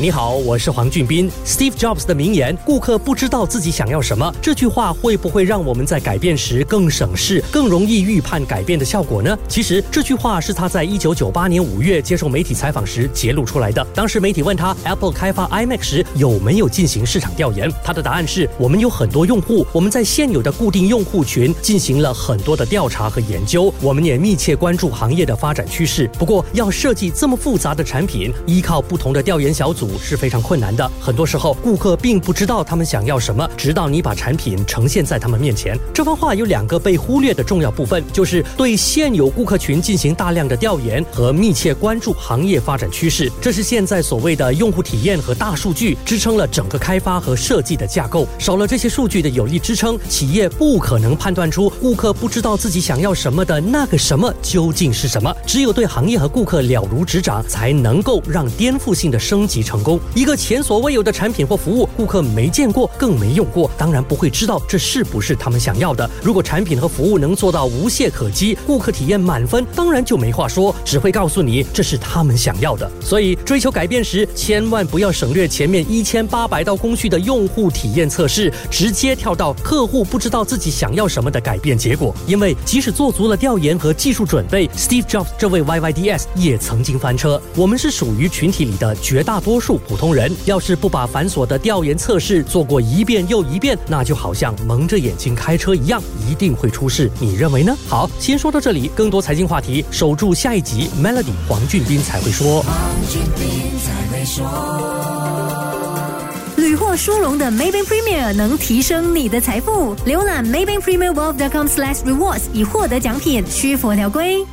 你好，我是黄俊斌。Steve Jobs 的名言“顾客不知道自己想要什么”，这句话会不会让我们在改变时更省事、更容易预判改变的效果呢？其实这句话是他在一九九八年五月接受媒体采访时揭露出来的。当时媒体问他 Apple 开发 iMac 时有没有进行市场调研，他的答案是：我们有很多用户，我们在现有的固定用户群进行了很多的调查和研究，我们也密切关注行业的发展趋势。不过，要设计这么复杂的产品，依靠不同的调研小组。是非常困难的。很多时候，顾客并不知道他们想要什么，直到你把产品呈现在他们面前。这番话有两个被忽略的重要部分，就是对现有顾客群进行大量的调研和密切关注行业发展趋势。这是现在所谓的用户体验和大数据支撑了整个开发和设计的架构。少了这些数据的有力支撑，企业不可能判断出顾客不知道自己想要什么的那个什么究竟是什么。只有对行业和顾客了如指掌，才能够让颠覆性的升级成功。一个前所未有的产品或服务，顾客没见过，更没用过，当然不会知道这是不是他们想要的。如果产品和服务能做到无懈可击，顾客体验满分，当然就没话说，只会告诉你这是他们想要的。所以追求改变时，千万不要省略前面一千八百道工序的用户体验测试，直接跳到客户不知道自己想要什么的改变结果。因为即使做足了调研和技术准备，Steve Jobs 这位 YYDS 也曾经翻车。我们是属于群体里的绝大多数。普通人要是不把繁琐的调研测试做过一遍又一遍，那就好像蒙着眼睛开车一样，一定会出事。你认为呢？好，先说到这里，更多财经话题，守住下一集。Melody 黄俊斌才会说。屡获殊荣的 Maybank Premier 能提升你的财富。浏览 Maybank Premier Wealth.com/rewards 以获得奖品，需符条规。